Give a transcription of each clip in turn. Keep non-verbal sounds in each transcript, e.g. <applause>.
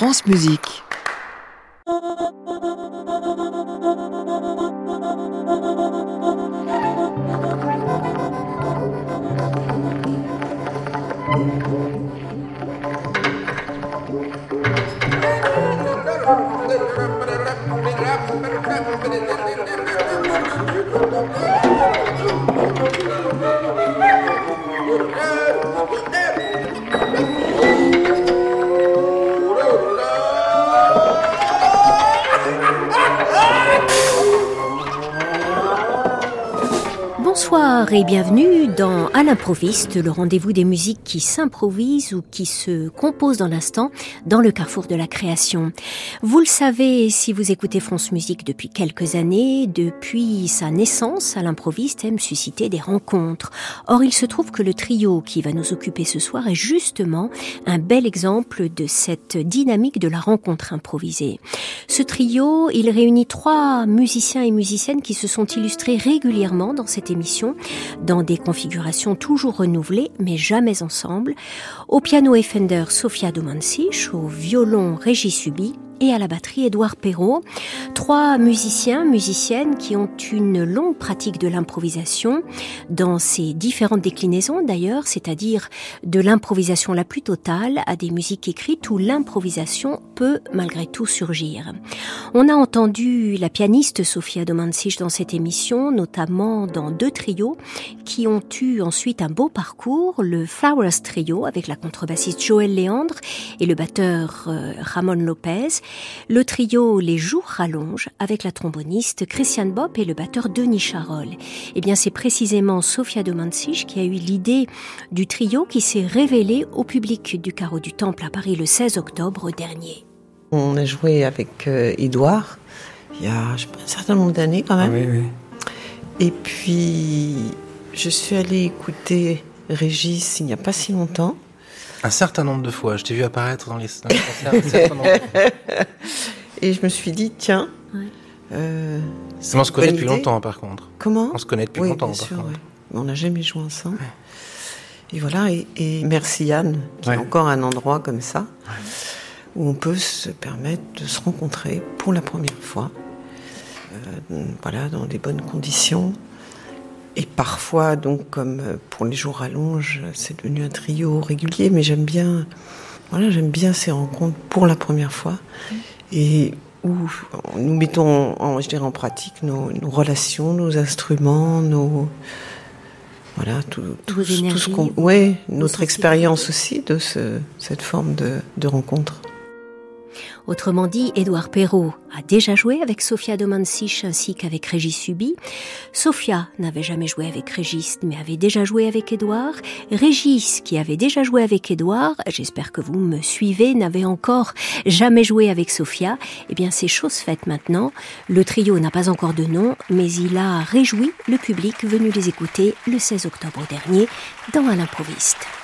France Musique. Bonsoir et bienvenue dans À l'improviste, le rendez-vous des musiques qui s'improvisent ou qui se composent dans l'instant dans le carrefour de la création. Vous le savez si vous écoutez France Musique depuis quelques années, depuis sa naissance, À l'improviste aime susciter des rencontres. Or, il se trouve que le trio qui va nous occuper ce soir est justement un bel exemple de cette dynamique de la rencontre improvisée. Ce trio, il réunit trois musiciens et musiciennes qui se sont illustrés régulièrement dans cette émission dans des configurations toujours renouvelées, mais jamais ensemble. Au piano et Fender, Sofia Domansich, au violon, Régis Subi, et à la batterie Édouard Perrault. Trois musiciens, musiciennes qui ont une longue pratique de l'improvisation dans ses différentes déclinaisons d'ailleurs, c'est-à-dire de l'improvisation la plus totale à des musiques écrites où l'improvisation peut malgré tout surgir. On a entendu la pianiste Sofia Domansich dans cette émission, notamment dans deux trios qui ont eu ensuite un beau parcours, le Flowers Trio avec la contrebassiste Joël Léandre et le batteur euh, Ramon Lopez, le trio Les Jours rallongent avec la tromboniste Christiane Bopp et le batteur Denis Charol. Eh bien, c'est précisément Sofia Domansich qui a eu l'idée du trio qui s'est révélé au public du Carreau du Temple à Paris le 16 octobre dernier. On a joué avec Edouard il y a un certain nombre d'années quand même. Oui, oui. Et puis, je suis allée écouter Régis il n'y a pas si longtemps. Un certain nombre de fois. Je t'ai vu apparaître dans les, dans les concerts un certain nombre de fois. <laughs> Et je me suis dit, tiens. Euh, c'est Mais on se connaît depuis idée. longtemps, par contre. Comment? On se connaît depuis Oui, longtemps, bien par sûr. contre. ouais. Mais On n'a jamais joué ensemble. Et voilà, et, et merci Yann, qui Ouais. est encore un endroit comme ça, où on peut se permettre de se rencontrer pour la première fois, euh, voilà, dans des bonnes conditions. Et parfois, donc, comme euh, pour les jours rallonges, c'est devenu un trio régulier, mais j'aime bien, voilà, j'aime bien ces rencontres pour la première fois, et où nous mettons, en, je dirais, en pratique nos, nos relations, nos instruments, nos voilà, tout, tout, ce qu'on, ouais, notre expérience aussi de ce, cette forme de, de rencontre. Autrement dit, Édouard Perrault a déjà joué avec Sofia Domansich ainsi qu'avec Régis Subi. Sofia n'avait jamais joué avec Régis, mais avait déjà joué avec Édouard. Régis, qui avait déjà joué avec Édouard, j'espère que vous me suivez, n'avait encore jamais joué avec Sofia. Eh bien, c'est chose faite maintenant. Le trio n'a pas encore de nom, mais il a réjoui le public venu les écouter le 16 octobre dernier dans À l'improviste.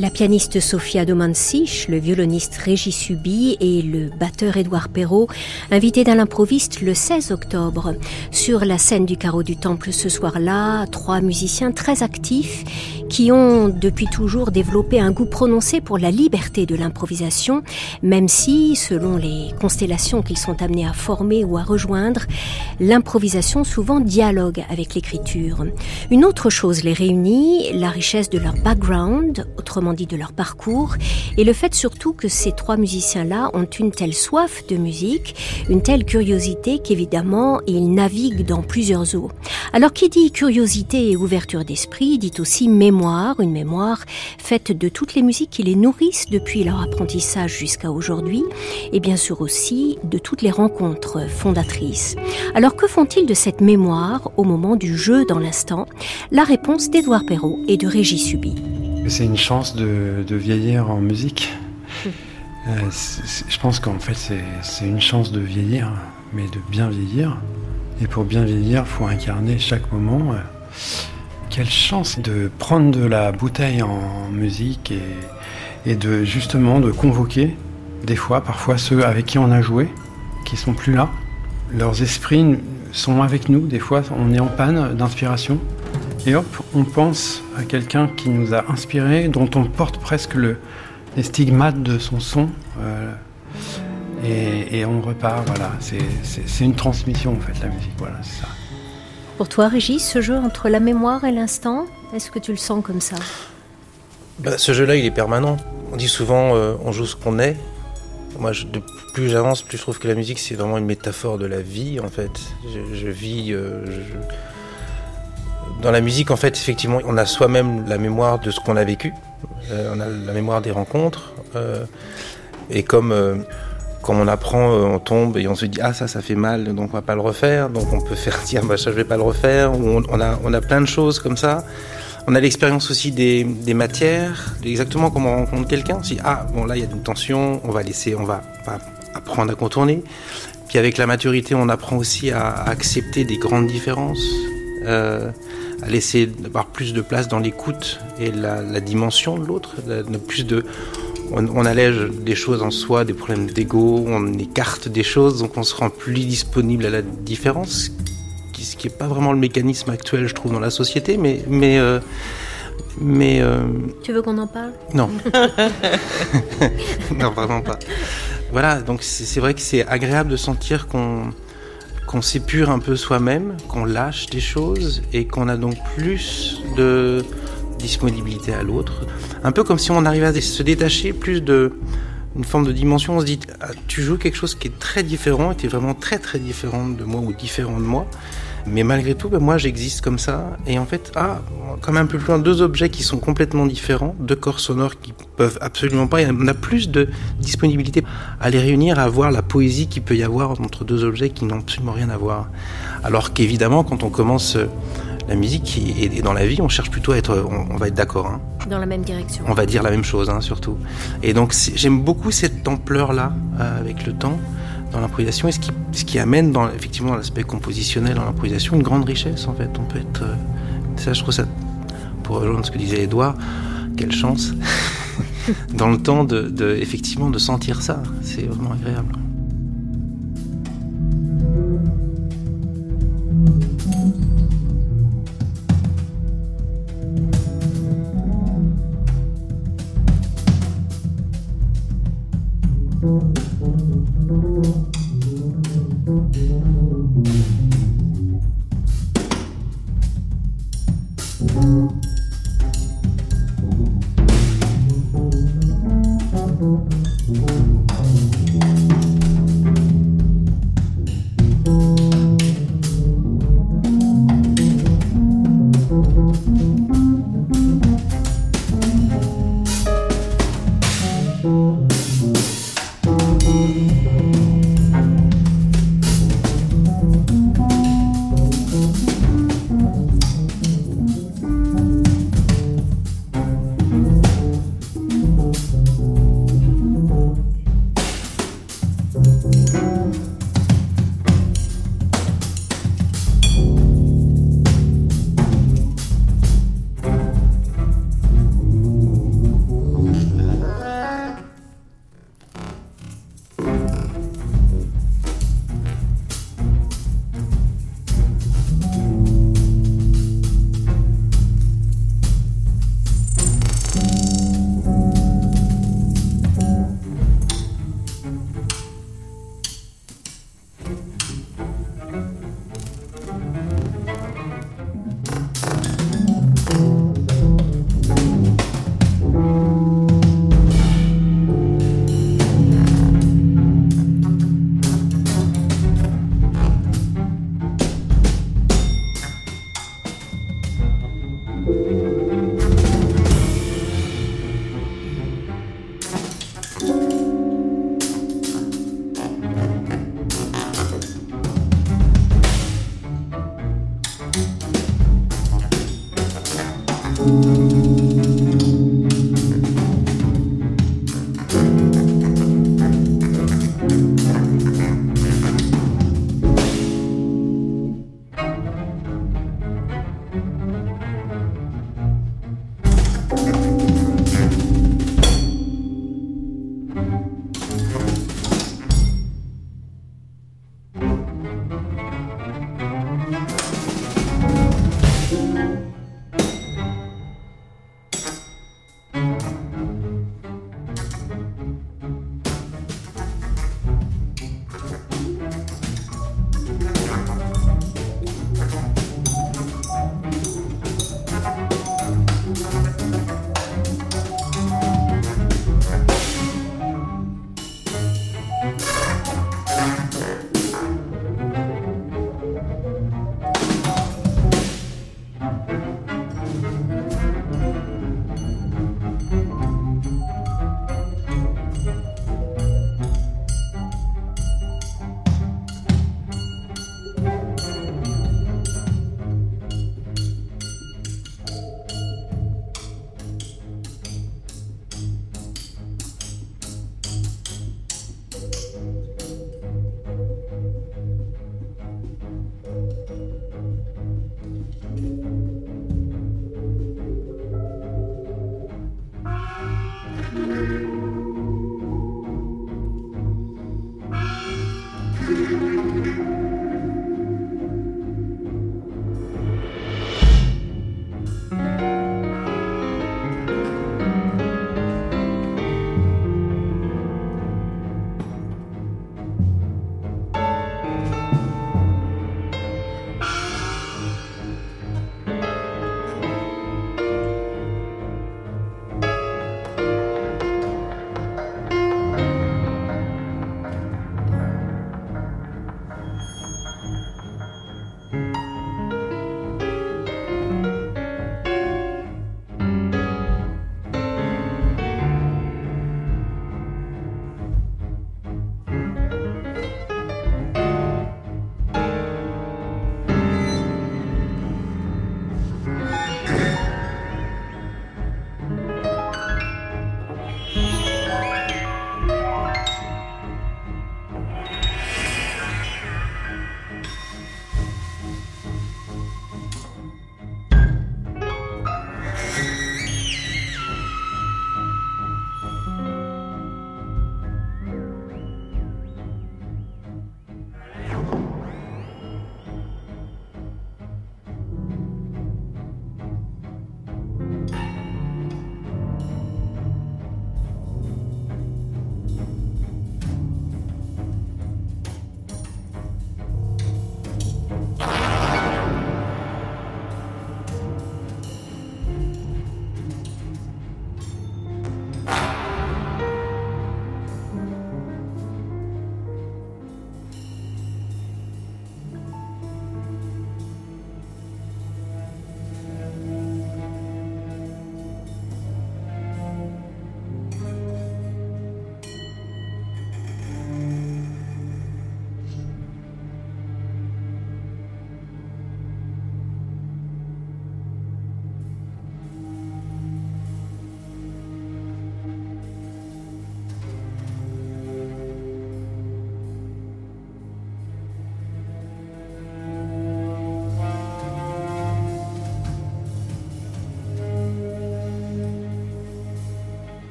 La pianiste Sofia Domansich, le violoniste Régis Subi et le batteur Édouard Perrault, invités dans l'improviste le 16 octobre. Sur la scène du carreau du temple ce soir-là, trois musiciens très actifs qui ont depuis toujours développé un goût prononcé pour la liberté de l'improvisation, même si, selon les constellations qu'ils sont amenés à former ou à rejoindre, l'improvisation souvent dialogue avec l'écriture. Une autre chose les réunit, la richesse de leur background, autrement dit de leur parcours, et le fait surtout que ces trois musiciens-là ont une telle soif de musique, une telle curiosité qu'évidemment ils naviguent dans plusieurs eaux. Alors qui dit curiosité et ouverture d'esprit dit aussi mémoire, une mémoire faite de toutes les musiques qui les nourrissent depuis leur apprentissage jusqu'à aujourd'hui, et bien sûr aussi de toutes les rencontres fondatrices. Alors que font-ils de cette mémoire au moment du jeu dans l'instant? La réponse d'Édouard Perrault et de Régis Subi. C'est une chance de, vieillir en musique. Euh, je pense qu'en fait, c'est une chance de vieillir, mais de bien vieillir. Et pour bien vieillir, il faut incarner chaque moment. Quelle chance de prendre de la bouteille en musique et, et de justement de convoquer des fois, parfois ceux avec qui on a joué, qui sont plus là. Leurs esprits sont avec nous, des fois on est en panne d'inspiration. Et hop, on pense à quelqu'un qui nous a inspiré, dont on porte presque le, les stigmates de son son. Euh, et, on repart, voilà. C'est une transmission en fait, la musique, voilà, c'est ça. Pour toi, Régis, ce jeu entre la mémoire et l'instant, est-ce que tu le sens comme ça? Bah, Ce jeu-là, il est permanent. On dit souvent, euh, on joue ce qu'on est. Moi, je, de plus j'avance, plus je trouve que la musique, c'est vraiment une métaphore de la vie, en fait. Je, vis. Euh, dans la musique, en fait, effectivement, on a soi-même la mémoire de ce qu'on a vécu, euh, on a la mémoire des rencontres, et comme quand on apprend, on tombe et on se dit ah ça ça fait mal, donc on va pas le refaire, donc on peut faire <laughs> dire bah ça je vais pas le refaire, on, on, a on a plein de choses comme ça. On a l'expérience aussi des, des, matières, exactement comme on rencontre quelqu'un. Si ah bon là il y a une tension, on va laisser, on va, on apprendre à contourner. Puis avec la maturité, on apprend aussi à, accepter des grandes différences. Euh, à laisser d'avoir plus de place dans l'écoute et la, la, dimension de l'autre, plus de on, on, allège des choses en soi, des problèmes d'ego, on écarte des choses, donc on se rend plus disponible à la différence, ce qui n'est pas vraiment le mécanisme actuel, je trouve, dans la société, mais mais euh, mais euh... tu veux qu'on en parle? Non, <laughs> non vraiment pas. Voilà, donc c'est vrai que c'est agréable de sentir qu'on qu'on s'épure un peu soi-même, qu'on lâche des choses et qu'on a donc plus de disponibilité à l'autre. Un peu comme si on arrivait à se détacher plus de une forme de dimension. On se dit, ah, tu joues quelque chose qui est très différent, et tu es vraiment très très différent de moi ou différent de moi. Mais malgré tout, ben moi j'existe comme ça. Et en fait, ah, comme un peu plus loin, deux objets qui sont complètement différents, deux corps sonores qui peuvent absolument pas. On a plus de disponibilité à les réunir, à voir la poésie qu'il peut y avoir entre deux objets qui n'ont absolument rien à voir. Alors qu'évidemment, quand on commence euh, la musique et, dans la vie, on cherche plutôt à être, on, va être d'accord. Hein. Dans la même direction. On va dire la même chose, hein, surtout. Et donc j'aime beaucoup cette ampleur-là euh, avec le temps dans l'improvisation et ce qui, ce qui amène dans, effectivement dans l'aspect compositionnel dans l'improvisation une grande richesse en fait. On peut être, euh, ça je trouve ça, pour rejoindre ce que disait Edouard, quelle chance <laughs> dans le temps de, de, effectivement de sentir ça, c'est vraiment agréable.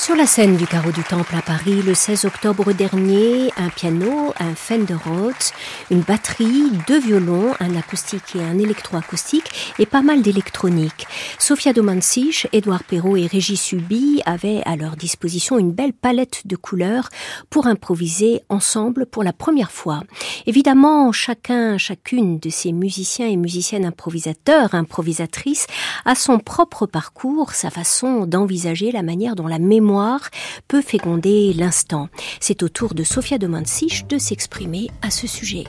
Sur la scène du Carreau du Temple à Paris, le 16 octobre dernier, un piano, un Fender Rhodes, une batterie, deux violons, un acoustique et un électroacoustique et pas mal d'électronique. Sofia Domansich, Édouard Perrault et Régis Subi avaient à leur disposition une belle palette de couleurs pour improviser ensemble pour la première fois. Évidemment, chacun, chacune de ces musiciens et musiciennes improvisateurs, improvisatrices, a son propre parcours, sa façon d'envisager la manière dont la mémoire peut féconder l'instant. C'est au tour de Sofia de Mansich de s'exprimer à ce sujet.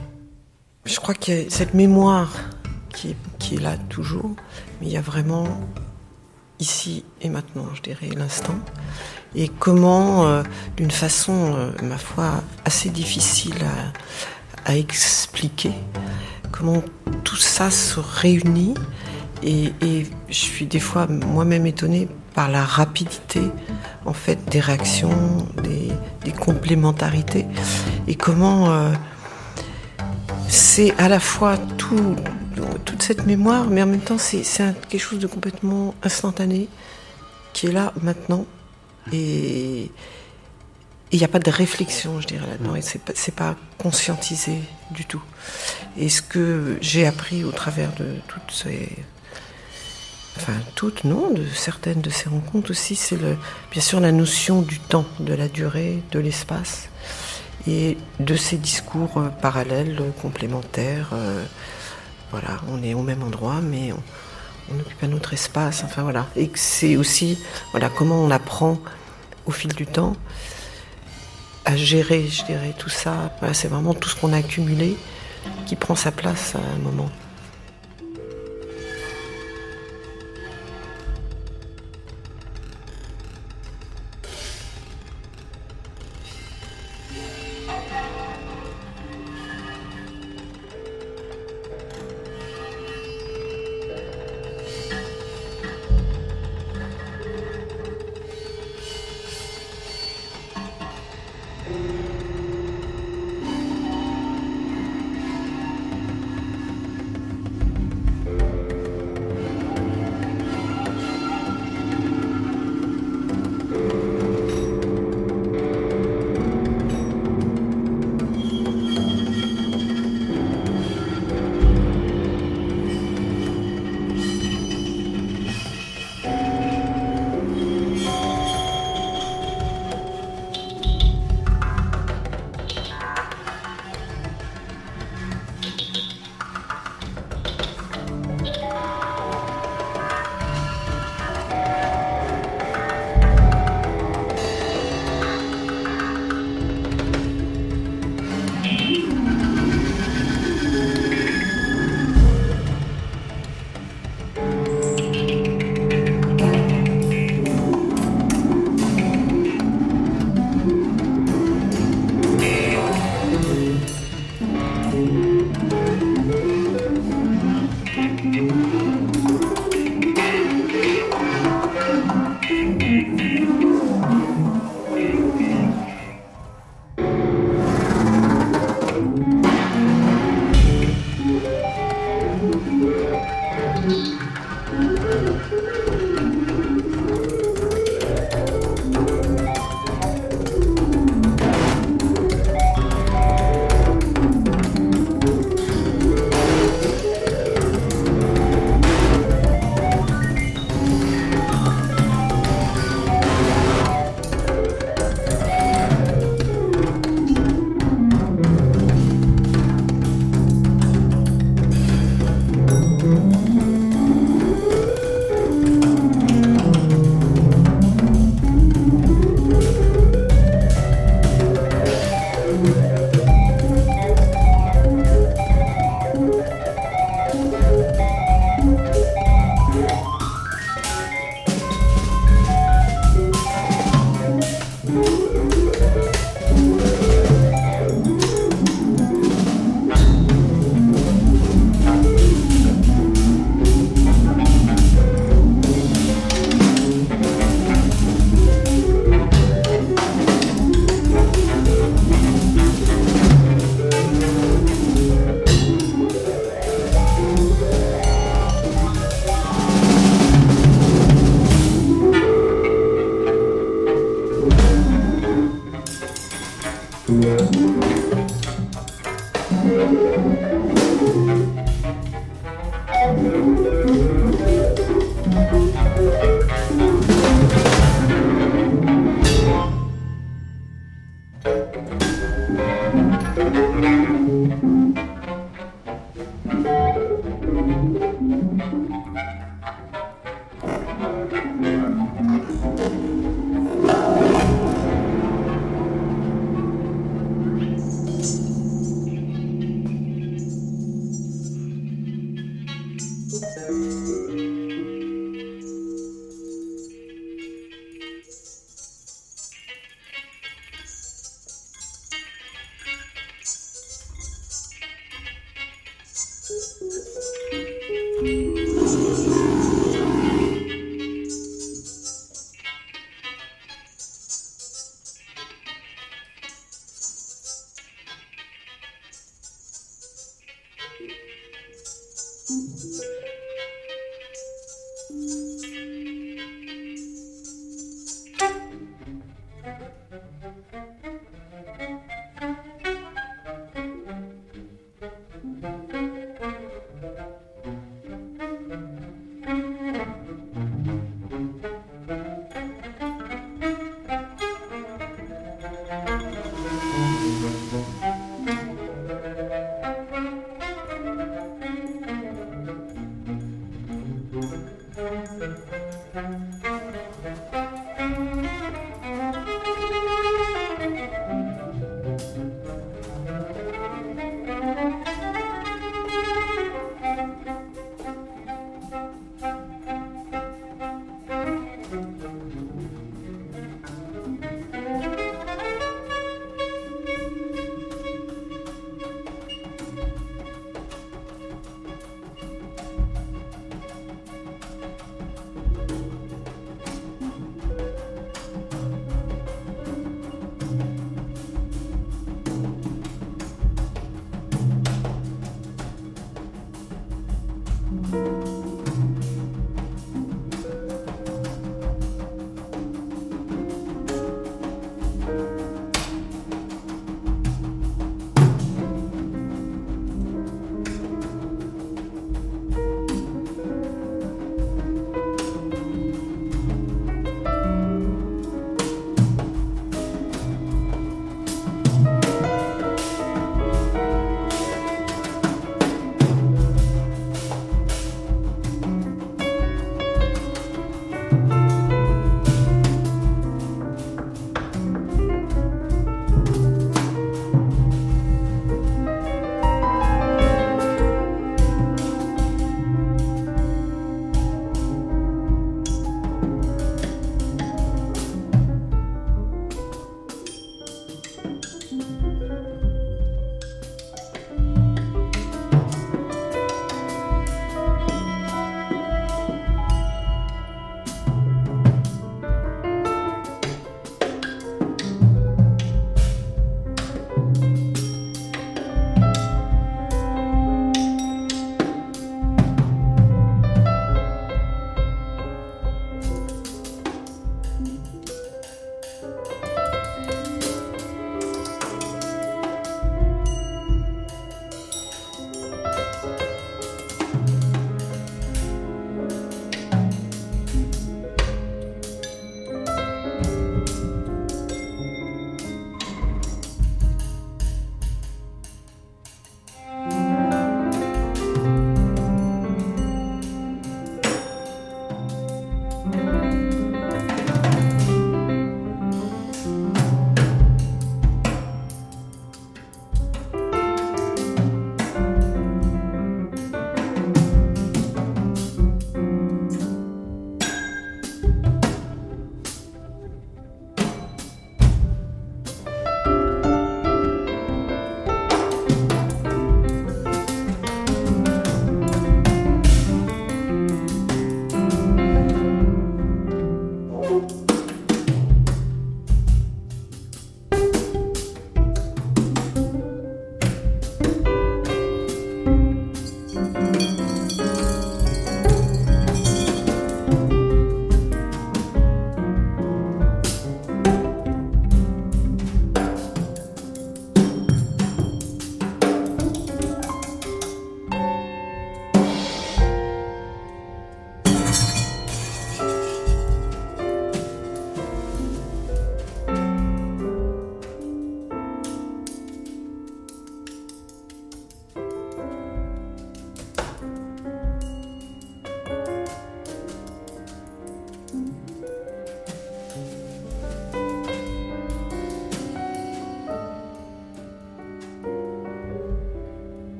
Je crois a cette mémoire qui est, là toujours, mais il y a vraiment ici et maintenant, je dirais, l'instant. Et comment, euh, d'une façon, euh, ma foi, assez difficile à, expliquer, comment tout ça se réunit. Et je suis des fois moi-même étonnée par la rapidité en fait des réactions, des, complémentarités. Et comment euh, c'est à la fois tout, toute cette mémoire, mais en même temps c'est quelque chose de complètement instantané qui est là maintenant. Et il n'y a pas de réflexion, je dirais, là-dedans, et c'est pas, pas conscientisé du tout. Et ce que j'ai appris au travers de toutes ces, enfin toutes, non, de certaines de ces rencontres aussi, c'est bien sûr la notion du temps, de la durée, de l'espace, et de ces discours euh, parallèles, complémentaires. Euh, voilà, on est au même endroit, mais on, occupe un autre espace. Enfin voilà, et c'est aussi, voilà, comment on apprend au fil du temps à gérer, je dirais, tout ça. c'est vraiment tout ce qu'on a accumulé qui prend sa place à un moment.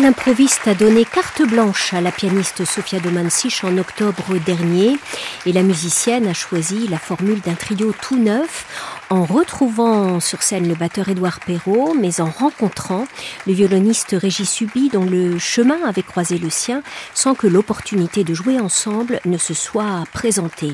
L'improviste a donné carte blanche à la pianiste Sofia de Mansich en octobre dernier. Et la musicienne a choisi la formule d'un trio tout neuf en retrouvant sur scène le batteur Édouard Perrault, mais en rencontrant le violoniste Régis Subi dont le chemin avait croisé le sien sans que l'opportunité de jouer ensemble ne se soit présentée.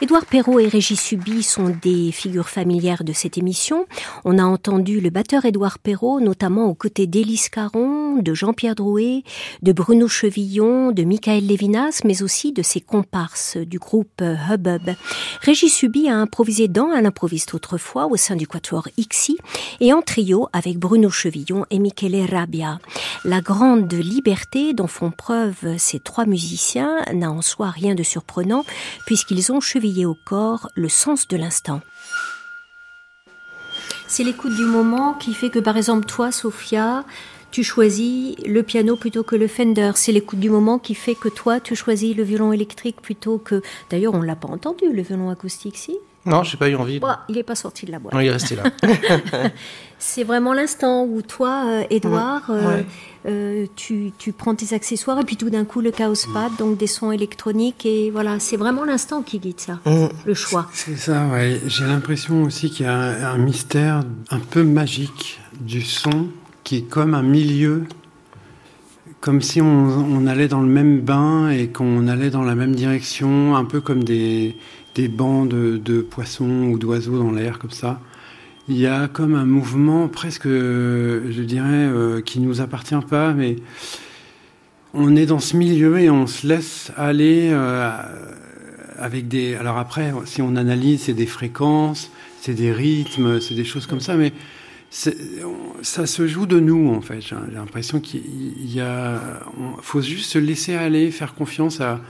Édouard Perrault et Régis Subi sont des figures familières de cette émission. On a entendu le batteur Édouard Perrault, notamment aux côtés d'Élise Caron, de Jean-Pierre Drouet, de Bruno Chevillon, de Michael Lévinas, mais aussi de ses comparses du groupe Hubbub. Régis Subi a improvisé dans un improviste autrefois au sein du quatuor Ixi et en trio avec Bruno Chevillon et Michele Rabia. La grande liberté dont font preuve ces trois musiciens n'a en soi rien de surprenant puisqu'ils ont chevillé au corps le sens de l'instant. C'est l'écoute du moment qui fait que, par exemple, toi, Sophia, tu choisis le piano plutôt que le Fender. C'est l'écoute du moment qui fait que toi, tu choisis le violon électrique plutôt que. D'ailleurs, on l'a pas entendu, le violon acoustique, si? Non, j'ai pas eu envie. Bah, il n'est pas sorti de la boîte. Non, il est resté là. <laughs> <laughs> c'est vraiment l'instant où toi, euh, Edouard, Ouais. euh, Ouais. euh, tu, tu prends tes accessoires et puis tout d'un coup le chaos pad, donc des sons électroniques et voilà, c'est vraiment l'instant qui guide ça, le choix. C'est ça, ouais. J'ai l'impression aussi qu'il y a un, un mystère un peu magique du son qui est comme un milieu, comme si on, allait dans le même bain et qu'on allait dans la même direction, un peu comme des, des bancs de, poissons ou d'oiseaux dans l'air, comme ça. Il y a comme un mouvement presque, je dirais, euh, qui nous appartient pas, mais on est dans ce milieu et on se laisse aller euh, avec des. Alors après, si on analyse, c'est des fréquences, c'est des rythmes, c'est des choses comme ça, mais ça se joue de nous en fait. J'ai l'impression qu'il y a, on- faut juste se laisser aller, faire confiance à,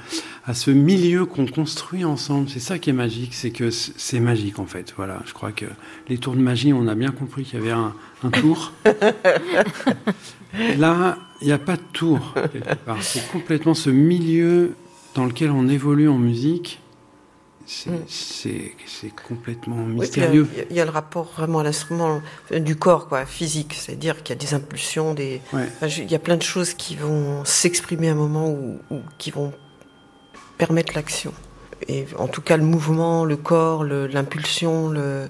à ce milieu qu'on construit ensemble. C'est ça qui est magique, c'est que c'est magique en fait. Voilà, je crois que les tours de magie, on a bien compris qu'il y avait un, un tour. <laughs> Là, il n'y a pas de tour quelque part. C'est complètement ce milieu dans lequel on évolue en musique. C'est Mm. c'est- complètement mystérieux. Il y, a- il y a le rapport vraiment à l'instrument du corps, quoi, physique. C'est-à-dire qu'il y a des impulsions, des. Ouais. Enfin, je- il y a plein de choses qui vont s'exprimer à un moment ou qui vont permettre l'action. Et en tout cas, le mouvement, le corps, l'impulsion, le.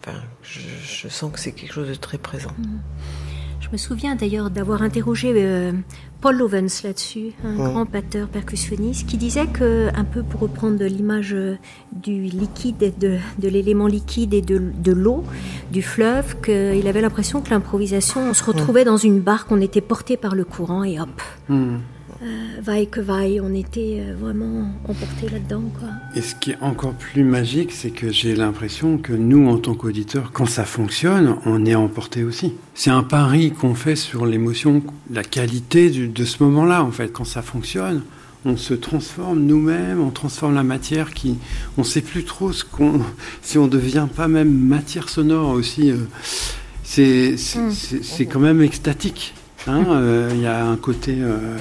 Enfin, je, je sens que c'est quelque chose de très présent. Je me souviens d'ailleurs d'avoir interrogé euh, Paul Lovens là-dessus, un Ouais. grand batteur percussionniste, qui disait que, un peu pour reprendre l'image euh, du liquide, et de, de l'élément liquide et de, de l'eau, du fleuve, qu'il avait l'impression que l'improvisation, on se retrouvait dans une barque, on était porté par le courant et hop, Hmm. Euh, vaille que vaille, on était euh, vraiment emporté là-dedans. Quoi. Et ce qui est encore plus magique, c'est que j'ai l'impression que nous, en tant qu'auditeurs, quand ça fonctionne, on est emporté aussi. C'est un pari qu'on fait sur l'émotion, la qualité du- de ce moment-là, en fait. Quand ça fonctionne, on se transforme nous-mêmes, on transforme la matière qui... On ne sait plus trop ce qu'on... <laughs> Si on ne devient pas même matière sonore aussi, euh, c'est c'est- Mm. c'est- c'est quand même extatique. Hein. Euh, Il y a un côté euh,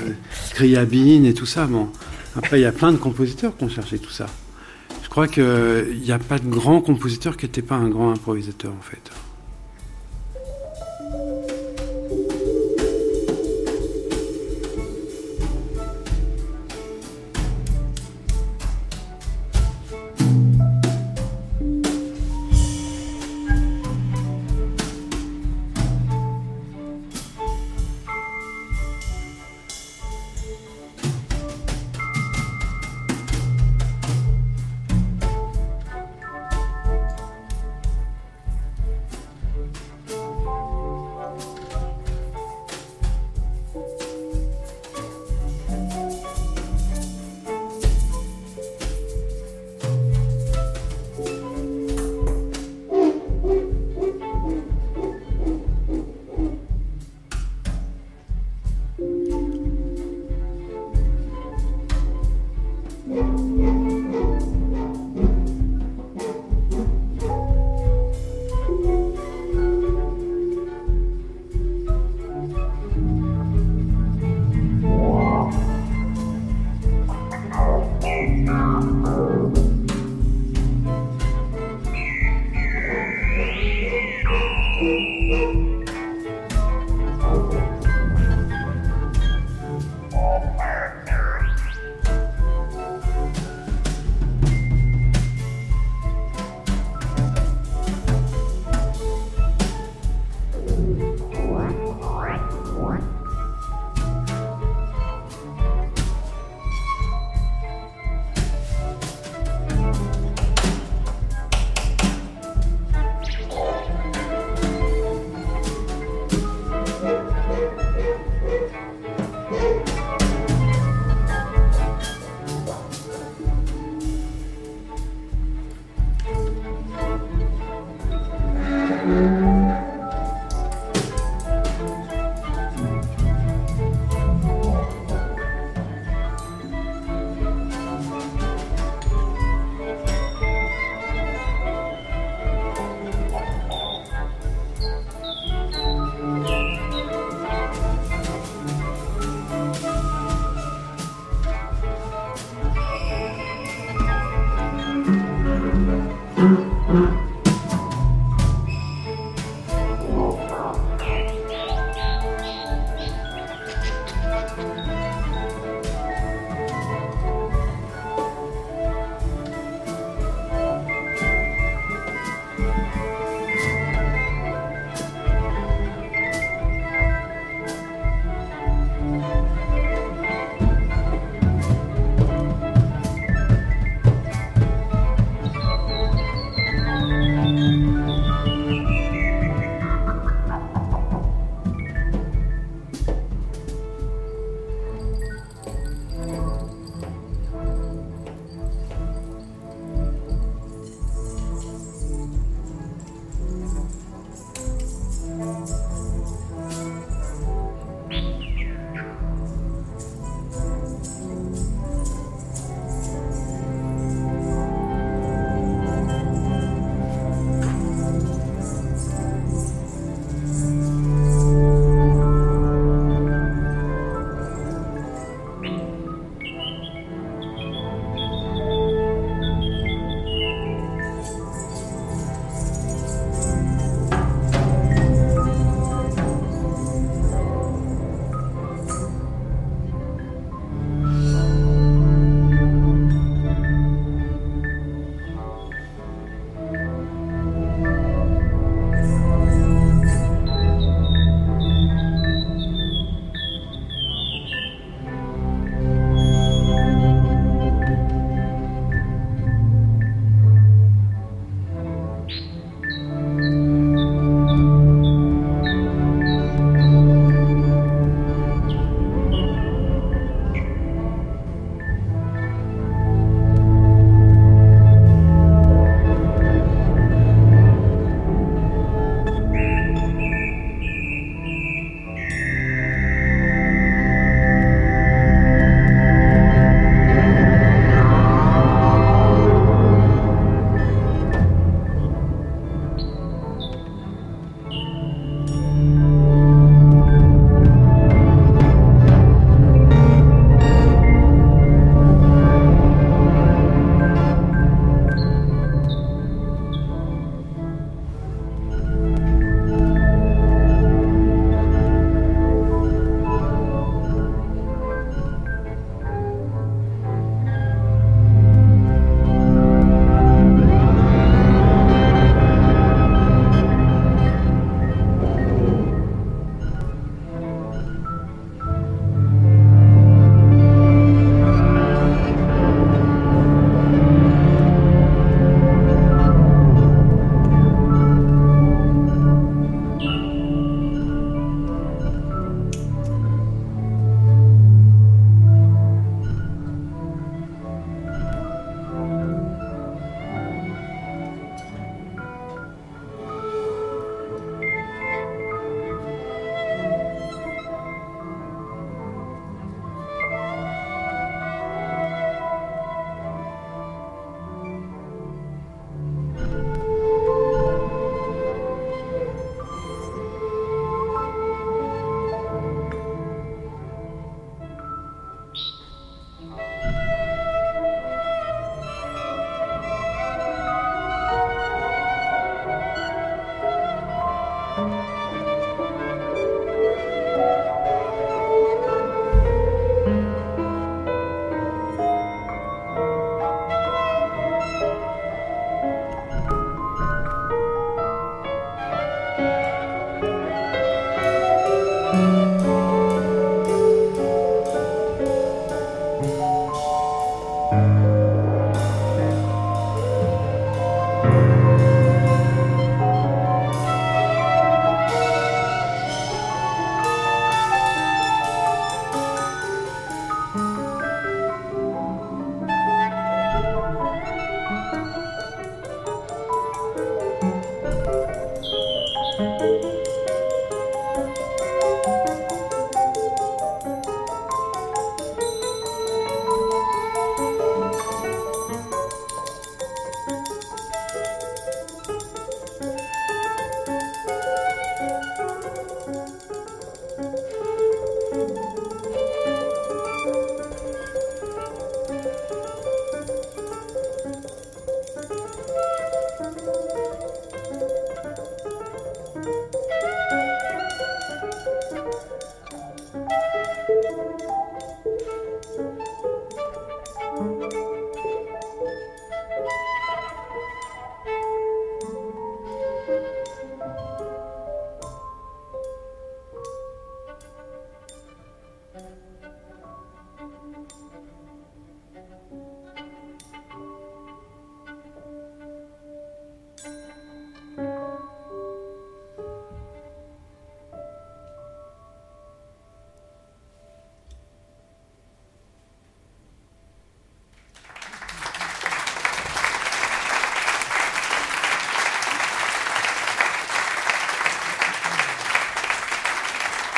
scriabine et tout ça. Bon. Après, il y a plein de compositeurs qui ont cherché tout ça. Je crois qu'il n'y a pas de grand compositeur qui n'était pas un grand improvisateur, en fait.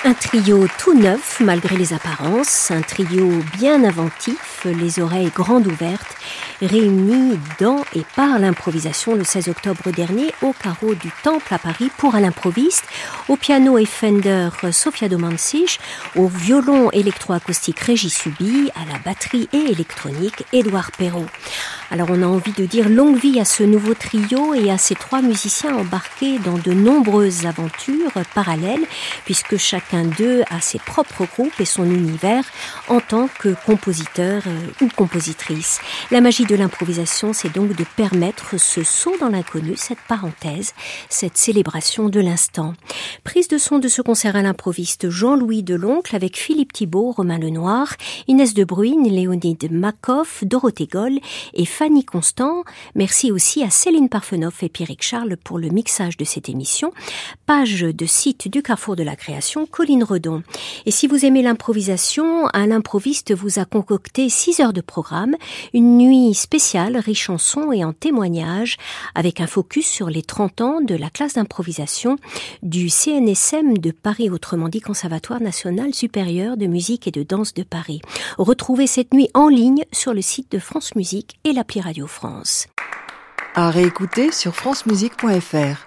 Un trio tout neuf malgré les apparences, un trio bien inventif, les oreilles grandes ouvertes, réunis dans et par l'improvisation le 16 octobre dernier au carreau du Temple à Paris pour un l'improviste, au piano et Fender Sofia Domancic, au violon électroacoustique Régis Subi, à la batterie et électronique Édouard Perrault. Alors on a envie de dire longue vie à ce nouveau trio et à ces trois musiciens embarqués dans de nombreuses aventures parallèles, puisque chacun d'eux a ses propres groupes et son univers en tant que compositeur euh, ou compositrice. La magie de l'improvisation, c'est donc de permettre ce saut dans l'inconnu, cette parenthèse, cette célébration de l'instant. Prise de son de ce concert à l'improviste Jean-Louis Deloncle avec Philippe Thibault, Romain Lenoir, Inès de Bruyne, Léonide Makoff, Dorothée Goll et Fanny Constant. Merci aussi à Céline Parfenoff et Pierrick Charles pour le mixage de cette émission. Page de site du Carrefour de la Création, Colline Redon. Et si vous aimez l'improvisation, un l'improviste vous a concocté 6 heures de programme, une nuit spéciale riche en sons et en témoignages, avec un focus sur les 30 ans de la classe d'improvisation du CNSM de Paris, autrement dit Conservatoire national supérieur de musique et de danse de Paris. Retrouvez cette nuit en ligne sur le site de France Musique et la Radio France. À réécouter sur francemusique.fr.